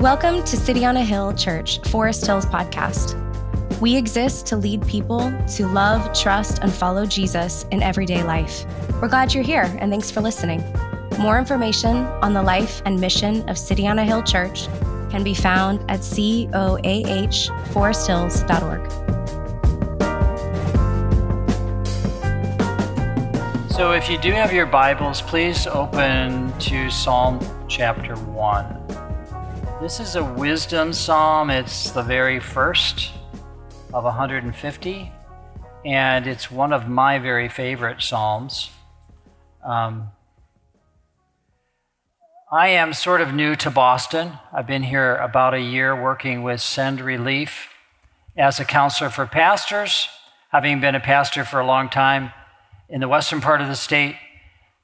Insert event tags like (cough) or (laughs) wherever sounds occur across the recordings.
Welcome to City on a Hill Church, Forest Hills podcast. We exist to lead people to love, trust, and follow Jesus in everyday life. We're glad you're here, and thanks for listening. More information on the life and mission of City on a Hill Church can be found at coahforesthills.org. So, if you do have your Bibles, please open to Psalm chapter 1. This is a wisdom psalm. It's the very first of 150, and it's one of my very favorite psalms. Um, I am sort of new to Boston. I've been here about a year working with Send Relief as a counselor for pastors, having been a pastor for a long time in the western part of the state,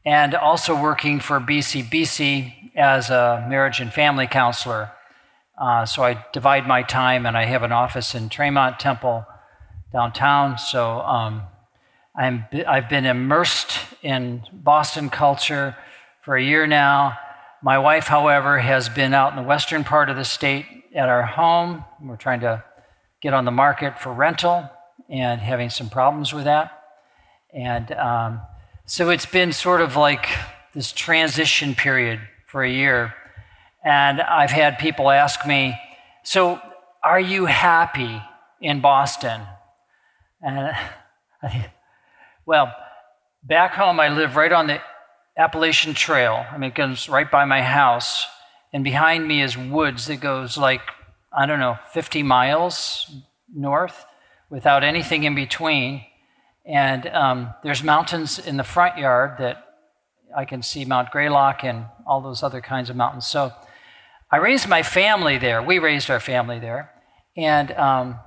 and also working for BCBC as a marriage and family counselor. Uh, so I divide my time, and I have an office in Tremont Temple downtown. So um, I'm, I've been immersed in Boston culture for a year now. My wife, however, has been out in the western part of the state at our home. We're trying to get on the market for rental and having some problems with that. And um, so it's been sort of like this transition period for a year. And I've had people ask me, So, are you happy in Boston? And (laughs) well, back home, I live right on the Appalachian Trail. I mean, it goes right by my house. And behind me is woods that goes like, I don't know, 50 miles north without anything in between. And um, there's mountains in the front yard that I can see Mount Greylock and all those other kinds of mountains. So I raised my family there. We raised our family there. And um,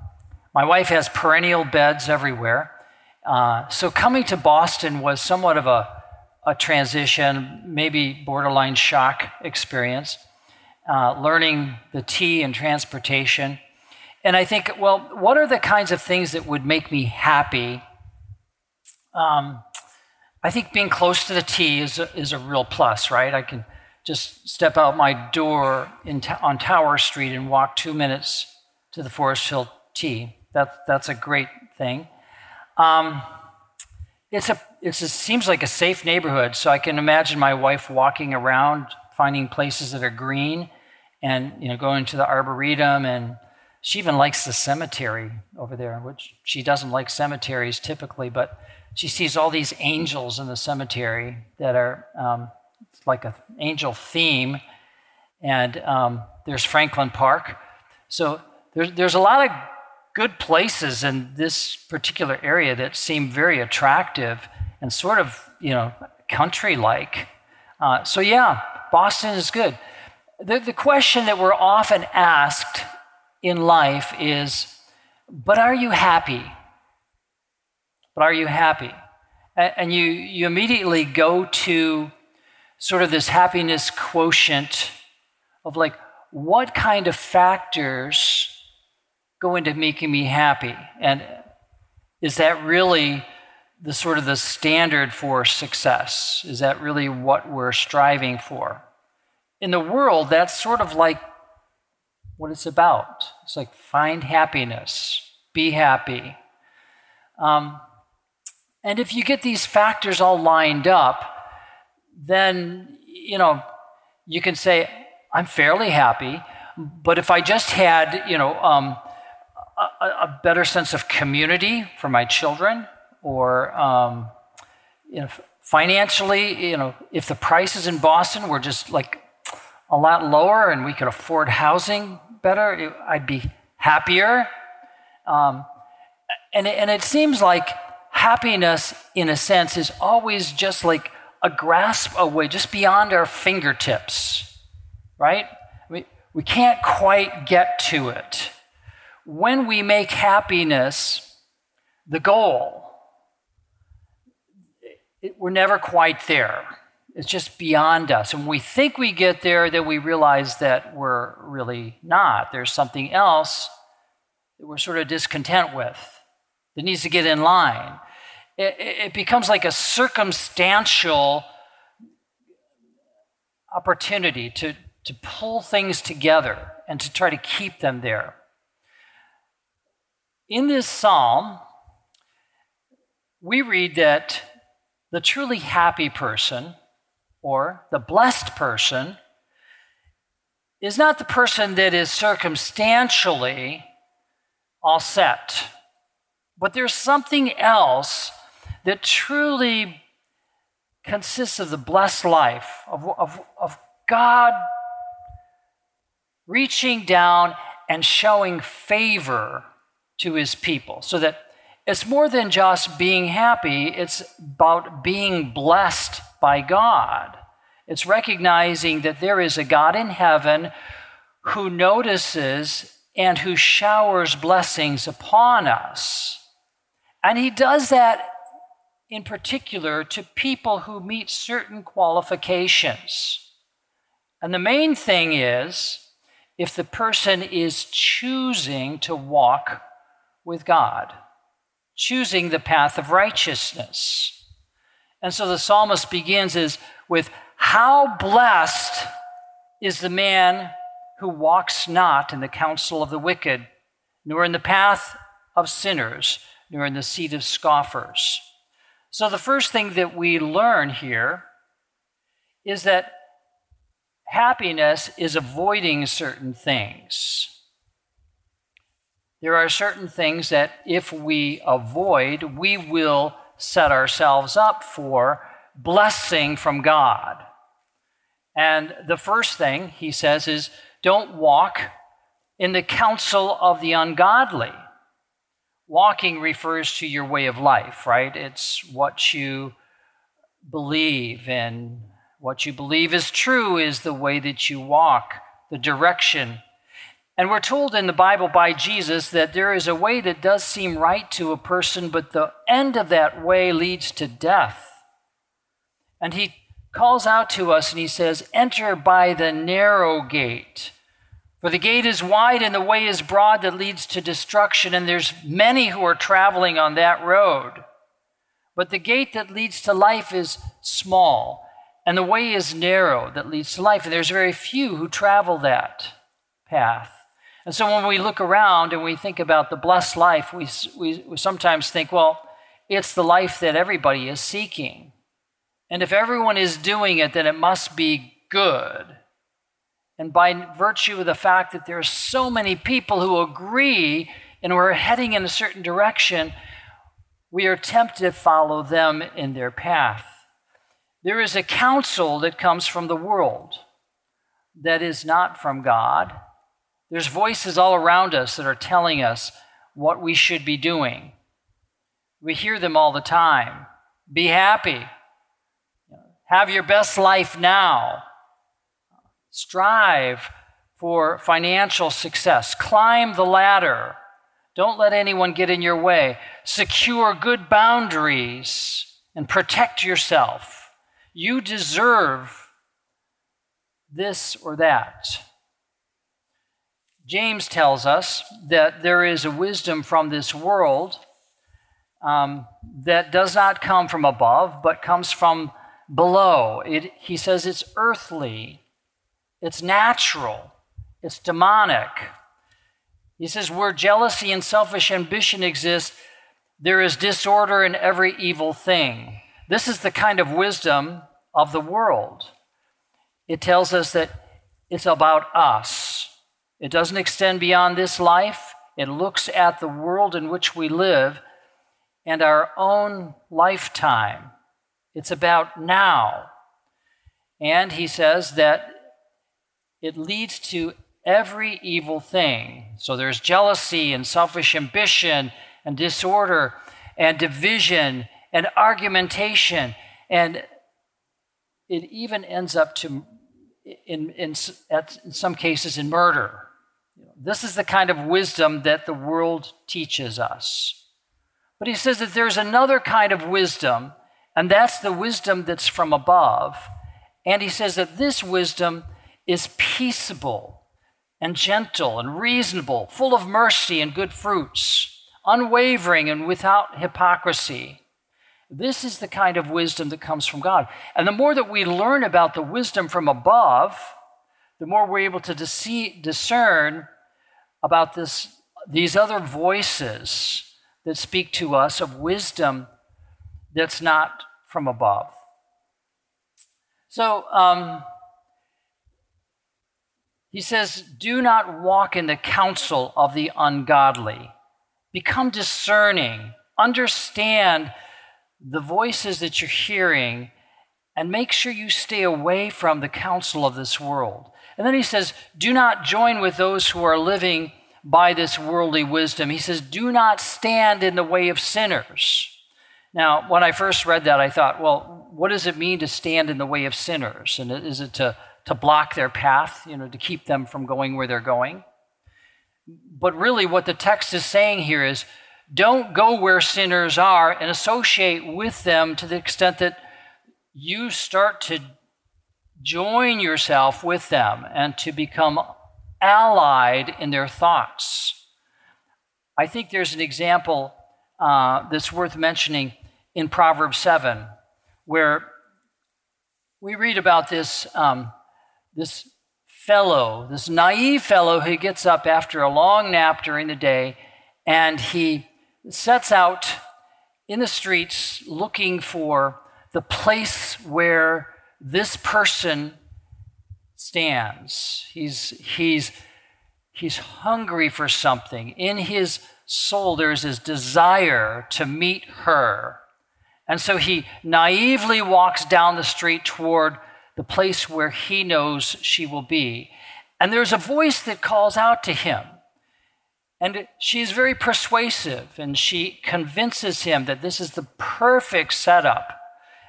my wife has perennial beds everywhere. Uh, so coming to Boston was somewhat of a, a transition, maybe borderline shock experience, uh, learning the T and transportation. And I think, well, what are the kinds of things that would make me happy? Um, I think being close to the T is a, is a real plus, right? I can just step out my door on Tower Street and walk two minutes to the Forest Hill T. That, that's a great thing. Um, it's a, it's a, seems like a safe neighborhood, so I can imagine my wife walking around, finding places that are green, and you know, going to the arboretum. And she even likes the cemetery over there, which she doesn't like cemeteries typically, but she sees all these angels in the cemetery that are um, like an angel theme. And um, there's Franklin Park. So there's, there's a lot of good places in this particular area that seem very attractive and sort of, you know, country like. Uh, so, yeah, Boston is good. The, the question that we're often asked in life is, but are you happy? But are you happy? And you, you immediately go to sort of this happiness quotient of like, what kind of factors go into making me happy? And is that really the sort of the standard for success? Is that really what we're striving for? In the world, that's sort of like what it's about. It's like find happiness, be happy. Um, and if you get these factors all lined up, then, you know, you can say, I'm fairly happy. But if I just had, you know, um, a, a, better sense of community for my children, or, um, you know, financially, you know, if the prices in Boston were just like a lot lower and we could afford housing better, I'd be happier. Um, and, it, and it seems like happiness, in a sense, is always just like a grasp away, just beyond our fingertips, right? We, we can't quite get to it. When we make happiness the goal, it, we're never quite there. It's just beyond us. And when we think we get there, then we realize that we're really not. There's something else that we're sort of discontent with that needs to get in line it, it becomes like a circumstantial opportunity to, to pull things together and to try to keep them there. In this psalm, we read that the truly happy person or the blessed person is not the person that is circumstantially all set, but there's something else that truly consists of the blessed life of, of, of God reaching down and showing favor to his people. So that it's more than just being happy, it's about being blessed by God. It's recognizing that there is a God in heaven who notices and who showers blessings upon us. And he does that in particular to people who meet certain qualifications. And the main thing is if the person is choosing to walk with God, choosing the path of righteousness. And so the psalmist begins is with how blessed is the man who walks not in the counsel of the wicked, nor in the path of sinners, nor in the seat of scoffers. So the first thing that we learn here is that happiness is avoiding certain things. There are certain things that if we avoid, we will set ourselves up for blessing from God. And the first thing he says is don't walk in the counsel of the ungodly. Walking refers to your way of life, right? It's what you believe in what you believe is true is the way that you walk, the direction. And we're told in the Bible by Jesus that there is a way that does seem right to a person, but the end of that way leads to death. And he calls out to us and he says, Enter by the narrow gate. For the gate is wide and the way is broad that leads to destruction, and there's many who are traveling on that road. But the gate that leads to life is small and the way is narrow that leads to life, and there's very few who travel that path. And so when we look around and we think about the blessed life, we, we, we sometimes think, well, it's the life that everybody is seeking. And if everyone is doing it, then it must be good. And by virtue of the fact that there are so many people who agree and we're heading in a certain direction, we are tempted to follow them in their path. There is a counsel that comes from the world that is not from God. There's voices all around us that are telling us what we should be doing. We hear them all the time. Be happy. Have your best life now. Strive for financial success. Climb the ladder. Don't let anyone get in your way. Secure good boundaries and protect yourself. You deserve this or that. James tells us that there is a wisdom from this world um, that does not come from above, but comes from below. It, he says it's earthly, it's natural, it's demonic. He says, where jealousy and selfish ambition exist, there is disorder in every evil thing. This is the kind of wisdom of the world. It tells us that it's about us. It doesn't extend beyond this life. It looks at the world in which we live and our own lifetime. It's about now. And he says that it leads to every evil thing. So there's jealousy and selfish ambition and disorder and division and argumentation. And it even ends up to in, in, at, in some cases in murder. This is the kind of wisdom that the world teaches us. But he says that there's another kind of wisdom and that's the wisdom that's from above. And he says that this wisdom is peaceable and gentle and reasonable full of mercy and good fruits unwavering and without hypocrisy this is the kind of wisdom that comes from God. And the more that we learn about the wisdom from above, the more we're able to discern about this, these other voices that speak to us of wisdom that's not from above. So um, he says, Do not walk in the counsel of the ungodly. Become discerning, understand the voices that you're hearing, and make sure you stay away from the counsel of this world. And then he says, Do not join with those who are living by this worldly wisdom. He says, Do not stand in the way of sinners. Now, when I first read that, I thought, well, what does it mean to stand in the way of sinners? And is it to, to block their path, you know, to keep them from going where they're going? But really, what the text is saying here is don't go where sinners are and associate with them to the extent that you start to join yourself with them and to become allied in their thoughts. I think there's an example uh, that's worth mentioning in Proverbs 7, where we read about this, um, this fellow, this naive fellow who gets up after a long nap during the day and he sets out in the streets looking for the place where this person stands. He's, he's, he's hungry for something. In his soul, there's his desire to meet her. And so he naively walks down the street toward the place where he knows she will be. And there's a voice that calls out to him. And she's very persuasive, and she convinces him that this is the perfect setup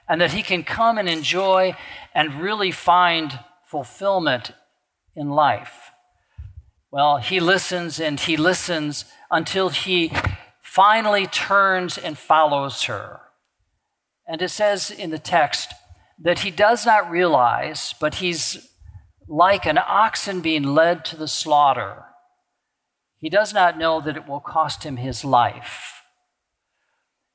and that he can come and enjoy and really find fulfillment in life. Well, he listens and he listens until he finally turns and follows her. And it says in the text that he does not realize, but he's like an oxen being led to the slaughter. He does not know that it will cost him his life.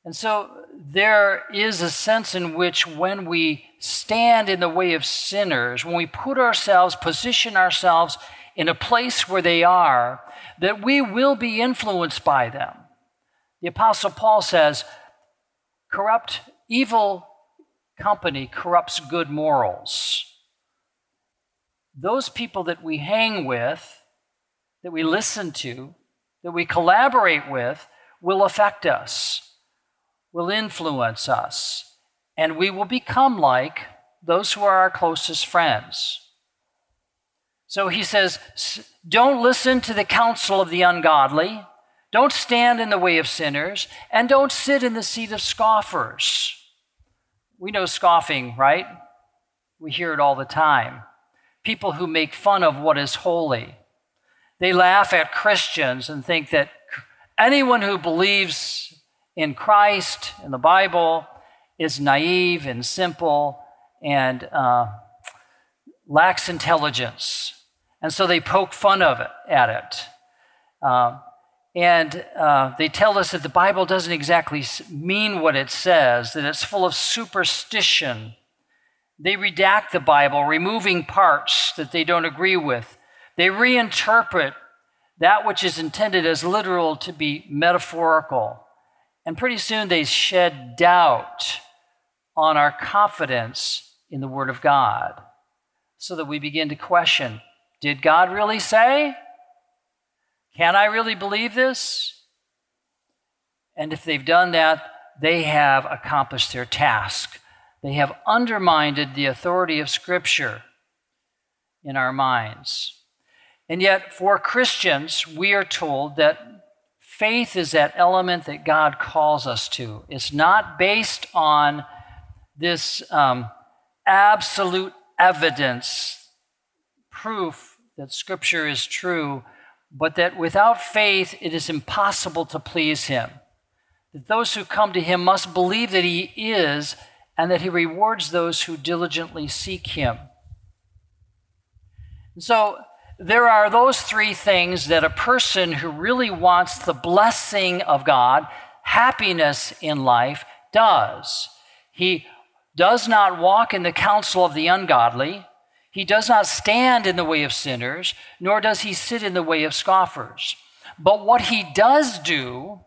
And so there is a sense in which when we stand in the way of sinners, when we put ourselves, position ourselves in a place where they are, that we will be influenced by them. The Apostle Paul says, corrupt, evil company corrupts good morals. Those people that we hang with, that we listen to, that we collaborate with, will affect us will influence us, and we will become like those who are our closest friends. So he says, Don't listen to the counsel of the ungodly, don't stand in the way of sinners, and don't sit in the seat of scoffers. We know scoffing, right? We hear it all the time. People who make fun of what is holy. They laugh at Christians and think that anyone who believes in Christ, in the Bible, is naive and simple and uh, lacks intelligence. And so they poke fun of it, at it. Uh, and uh, they tell us that the Bible doesn't exactly mean what it says, that it's full of superstition. They redact the Bible, removing parts that they don't agree with. They reinterpret that which is intended as literal to be metaphorical. And pretty soon they shed doubt on our confidence in the Word of God so that we begin to question did God really say? Can I really believe this? And if they've done that, they have accomplished their task. They have undermined the authority of Scripture in our minds. And yet, for Christians, we are told that faith is that element that God calls us to. It's not based on this um, absolute evidence, proof that Scripture is true, but that without faith it is impossible to please Him. That those who come to Him must believe that He is and that He rewards those who diligently seek Him. So, there are those three things that a person who really wants the blessing of God, happiness in life, does. He does not walk in the counsel of the ungodly. He does not stand in the way of sinners, nor does he sit in the way of scoffers. But what he does do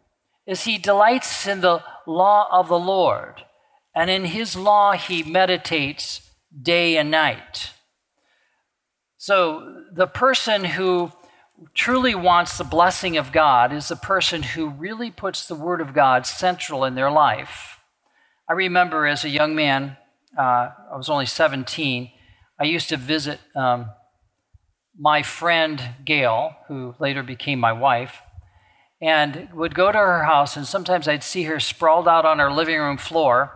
is he delights in the law of the Lord, and in his law he meditates day and night. So the person who truly wants the blessing of God is the person who really puts the Word of God central in their life. I remember as a young man, uh, I was only 17, I used to visit um, my friend Gail, who later became my wife, and would go to her house, and sometimes I'd see her sprawled out on her living room floor,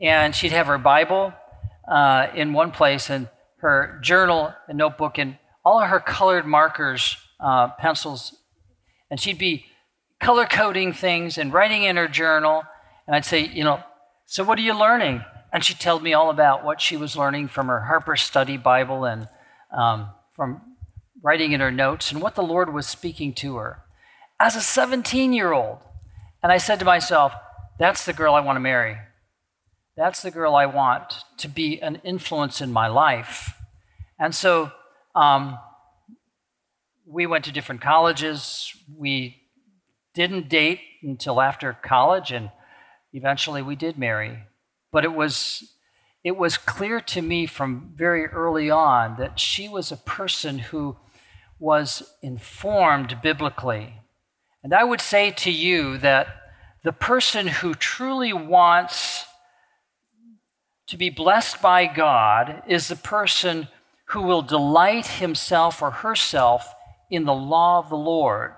and she'd have her Bible uh, in one place and her journal and notebook and all of her colored markers, uh, pencils, and she'd be color coding things and writing in her journal. And I'd say, you know, so what are you learning? And she told me all about what she was learning from her Harper Study Bible and um, from writing in her notes and what the Lord was speaking to her as a 17 year old. And I said to myself, that's the girl I want to marry. That's the girl I want to be an influence in my life. And so um, we went to different colleges. We didn't date until after college, and eventually we did marry. But it was it was clear to me from very early on that she was a person who was informed biblically. And I would say to you that the person who truly wants to be blessed by God is the person who will delight himself or herself in the law of the Lord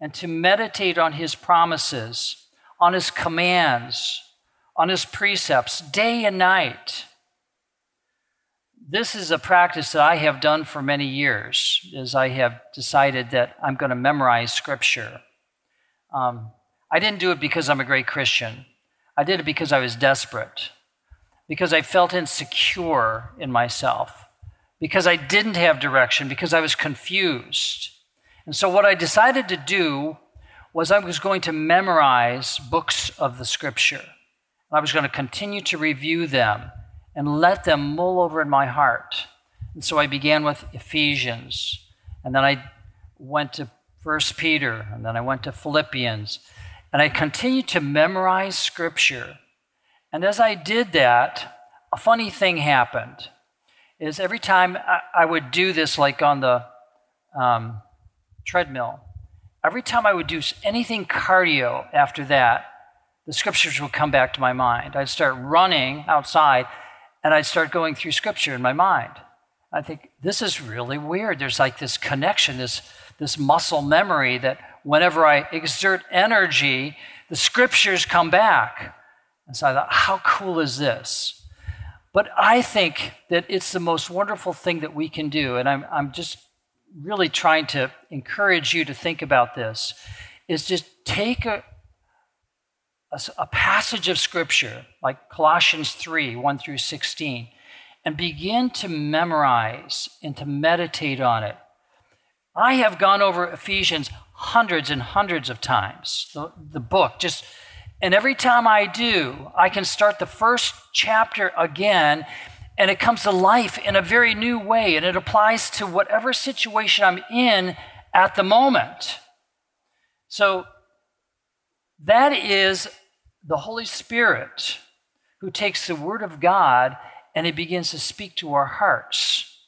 and to meditate on his promises, on his commands, on his precepts day and night. This is a practice that I have done for many years as I have decided that I'm going to memorize scripture. Um, I didn't do it because I'm a great Christian. I did it because I was desperate, because I felt insecure in myself, because I didn't have direction, because I was confused. And so, what I decided to do was I was going to memorize books of the scripture. I was going to continue to review them and let them mull over in my heart. And so I began with Ephesians, and then I went to First Peter, and then I went to Philippians, and I continued to memorize Scripture. And as I did that, a funny thing happened. Is every time I would do this, like on the um, treadmill, every time I would do anything cardio after that, the scriptures would come back to my mind. I'd start running outside and I'd start going through scripture in my mind. I think this is really weird. There's like this connection, this, this muscle memory that whenever I exert energy, the scriptures come back. And so I thought, how cool is this? But I think that it's the most wonderful thing that we can do. And I'm, I'm just really trying to encourage you to think about this is just take a, a, a passage of Scripture, like Colossians 3 1 through 16, and begin to memorize and to meditate on it. I have gone over Ephesians hundreds and hundreds of times, the, the book, just, and every time I do, I can start the first chapter again, and it comes to life in a very new way, and it applies to whatever situation I'm in at the moment. So that is the Holy Spirit who takes the Word of God and He begins to speak to our hearts.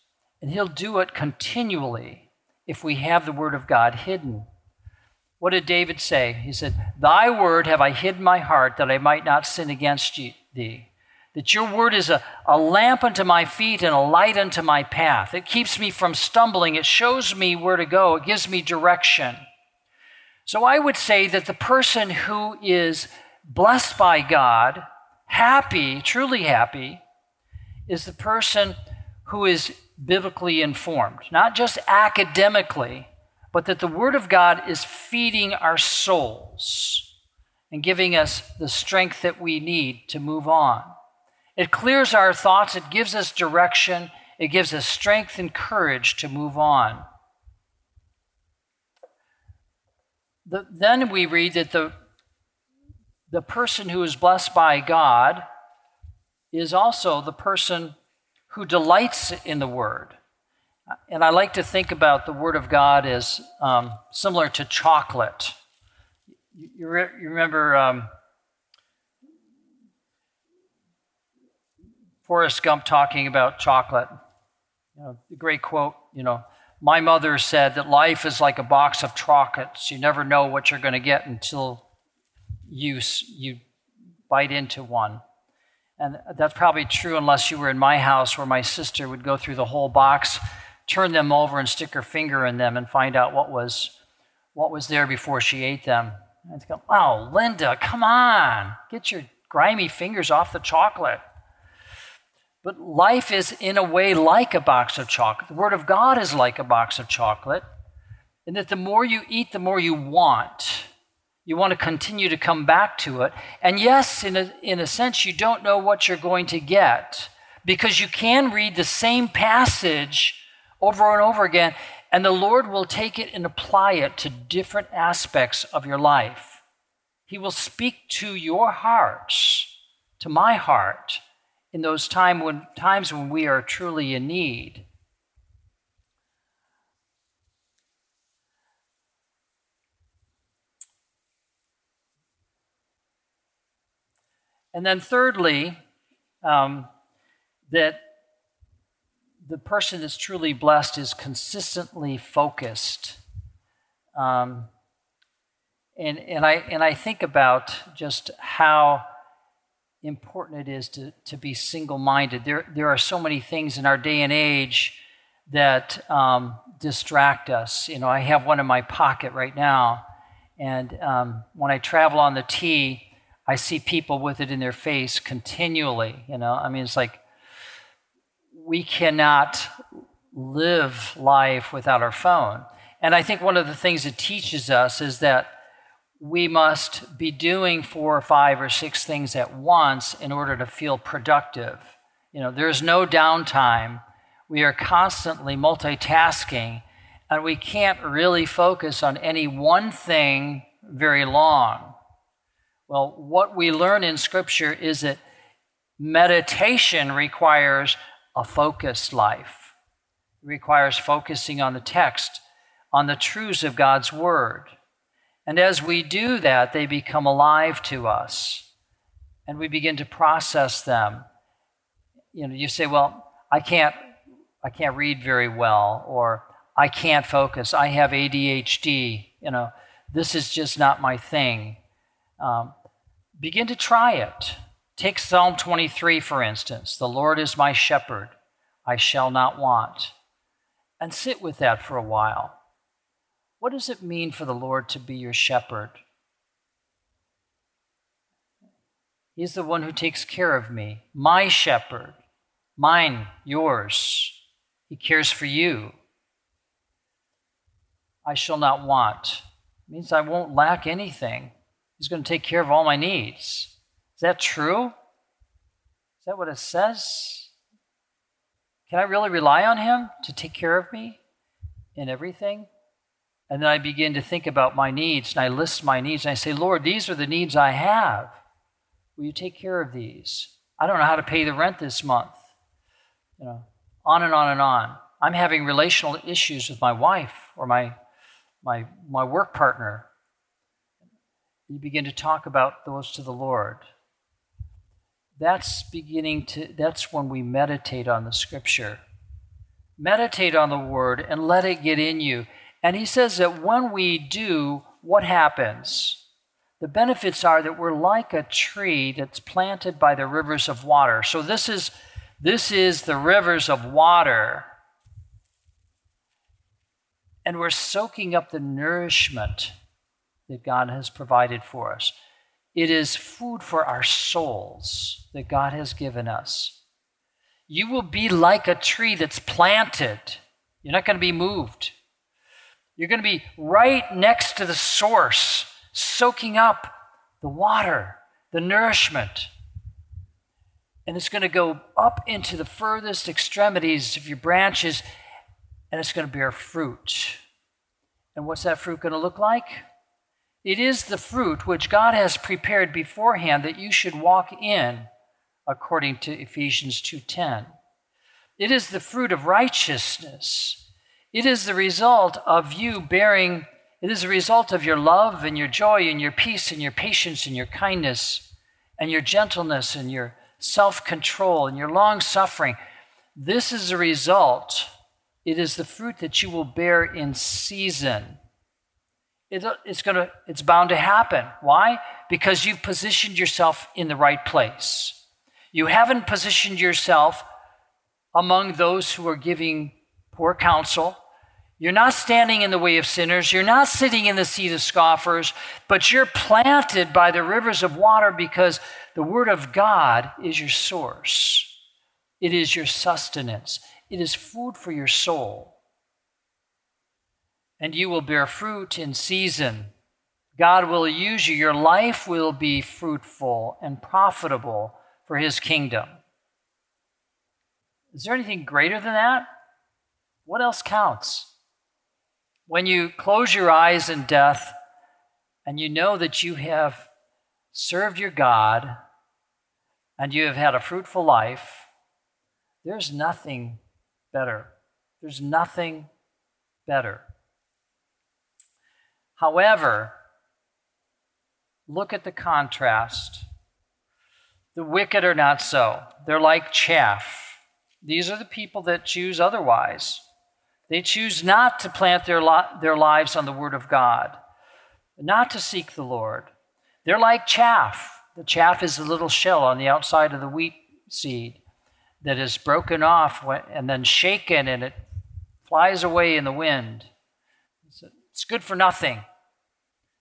And He'll do it continually if we have the Word of God hidden. What did David say? He said, Thy word have I hid in my heart that I might not sin against thee. That your word is a, a lamp unto my feet and a light unto my path. It keeps me from stumbling. It shows me where to go. It gives me direction. So I would say that the person who is blessed by God, happy, truly happy, is the person who is biblically informed, not just academically, but that the Word of God is feeding our souls and giving us the strength that we need to move on. It clears our thoughts, it gives us direction, it gives us strength and courage to move on. The, then we read that the the person who is blessed by God is also the person who delights in the Word. And I like to think about the Word of God as um, similar to chocolate. You, re- you remember um, Forrest Gump talking about chocolate. You know, the great quote, you know, my mother said that life is like a box of chocolates. You never know what you're going to get until you, you bite into one. And that's probably true unless you were in my house where my sister would go through the whole box, turn them over, and stick her finger in them and find out what was, what was there before she ate them. And go, oh, Linda, come on, get your grimy fingers off the chocolate. But life is, in a way, like a box of chocolate. The Word of God is like a box of chocolate, and that the more you eat, the more you want. You want to continue to come back to it. And yes, in a, in a sense, you don't know what you're going to get because you can read the same passage over and over again, and the Lord will take it and apply it to different aspects of your life. He will speak to your hearts, to my heart in those time when, times when we are truly in need. And then, thirdly, um, that the person that's truly blessed is consistently focused. Um, and, and, I, and I think about just how important it is to, to be single minded. There, there are so many things in our day and age that um, distract us. You know, I have one in my pocket right now, and um, when I travel on the T, I see people with it in their face continually. You know, I mean, it's like we cannot live life without our phone. And I think one of the things it teaches us is that we must be doing four or five or six things at once in order to feel productive. You know, there's no downtime. We are constantly multitasking, and we can't really focus on any one thing very long. Well, what we learn in Scripture is that meditation requires a focused life. It requires focusing on the text, on the truths of God's Word. And as we do that, they become alive to us and we begin to process them. You know, you say, well, I can't, I can't read very well, or I can't focus. I have ADHD. You know, this is just not my thing. Um, begin to try it. Take Psalm 23, for instance. The Lord is my shepherd, I shall not want. And sit with that for a while. What does it mean for the Lord to be your shepherd? He's the one who takes care of me, my shepherd, mine, yours. He cares for you. I shall not want. It means I won't lack anything. He's going to take care of all my needs. Is that true? Is that what it says? Can I really rely on Him to take care of me in everything? And then I begin to think about my needs and I list my needs and I say, Lord, these are the needs I have. Will you take care of these? I don't know how to pay the rent this month. You know, on and on and on. I'm having relational issues with my wife or my, my, my work partner. You begin to talk about those to the Lord. That's beginning to, that's when we meditate on the scripture. Meditate on the word and let it get in you. And he says that when we do, what happens? The benefits are that we're like a tree that's planted by the rivers of water. So this is this is the rivers of water. And we're soaking up the nourishment that God has provided for us. It is food for our souls that God has given us. You will be like a tree that's planted. You're not going to be moved. You're going to be right next to the source, soaking up the water, the nourishment. And it's going to go up into the furthest extremities of your branches, and it's going to bear fruit. And what's that fruit going to look like? It is the fruit which God has prepared beforehand that you should walk in, according to Ephesians 2:10. It is the fruit of righteousness. It is the result of you bearing, it is the result of your love and your joy and your peace and your patience and your kindness and your gentleness and your self control and your long suffering. This is a result. It is the fruit that you will bear in season. It, it's, gonna, it's bound to happen. Why? Because you've positioned yourself in the right place. You haven't positioned yourself among those who are giving poor counsel. You're not standing in the way of sinners. You're not sitting in the seat of scoffers, but you're planted by the rivers of water because the Word of God is your source. It is your sustenance. It is food for your soul and you will bear fruit in season. God will use you. Your life will be fruitful and profitable for his kingdom. Is there anything greater than that? What else counts? When you close your eyes in death and you know that you have served your God and you have had a fruitful life, there's nothing better. There's nothing better. However, look at the contrast. The wicked are not so. They're like chaff. These are the people that choose otherwise. They choose not to plant their, their lives on the Word of God, not to seek the Lord. They're like chaff. The chaff is the little shell on the outside of the wheat seed that is broken off and then shaken and it flies away in the wind. It's good for nothing.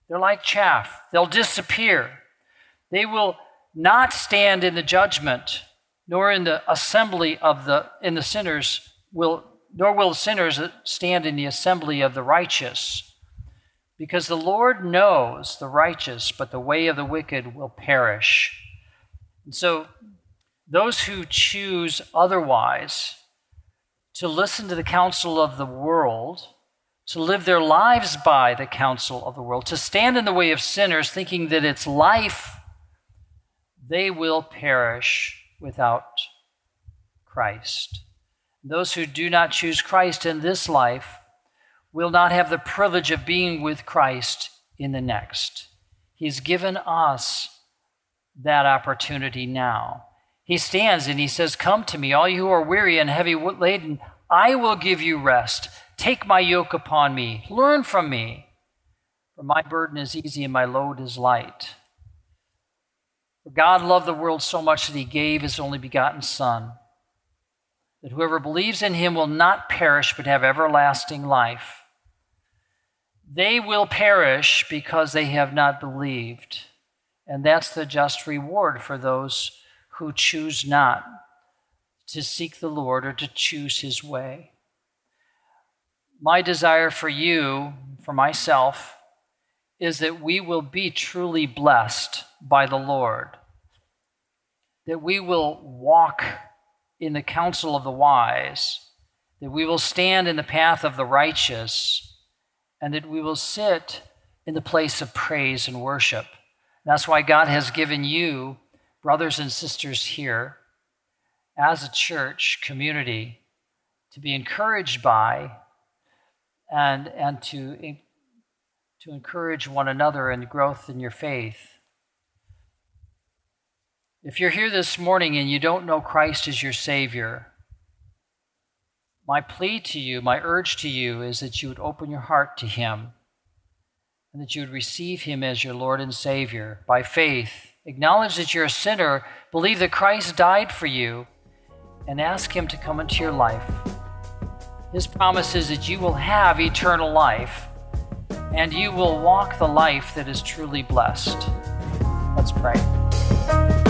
They're like chaff, they'll disappear. They will not stand in the judgment, nor in the assembly of the in the sinners will nor will sinners stand in the assembly of the righteous. Because the Lord knows the righteous, but the way of the wicked will perish. And so those who choose otherwise to listen to the counsel of the world to live their lives by the counsel of the world, to stand in the way of sinners, thinking that it's life, they will perish without Christ. Those who do not choose Christ in this life will not have the privilege of being with Christ in the next. He's given us that opportunity now. He stands and he says, Come to me, all you who are weary and heavy laden, I will give you rest. Take my yoke upon me. Learn from me. For my burden is easy and my load is light. For God loved the world so much that he gave his only begotten Son, that whoever believes in him will not perish but have everlasting life. They will perish because they have not believed. And that's the just reward for those who choose not to seek the Lord or to choose his way my desire for you, for myself, is that we will be truly blessed by the Lord, that we will walk in the counsel of the wise, that we will stand in the path of the righteous, and that we will sit in the place of praise and worship. That's why God has given you, brothers and sisters here, as a church community, to be encouraged by and, and to, to encourage one another in growth in your faith. If you're here this morning and you don't know Christ as your Savior, my plea to you, my urge to you is that you would open your heart to Him and that you would receive Him as your Lord and Savior by faith. Acknowledge that you're a sinner, believe that Christ died for you, and ask Him to come into your life. His promise is that you will have eternal life and you will walk the life that is truly blessed. Let's pray.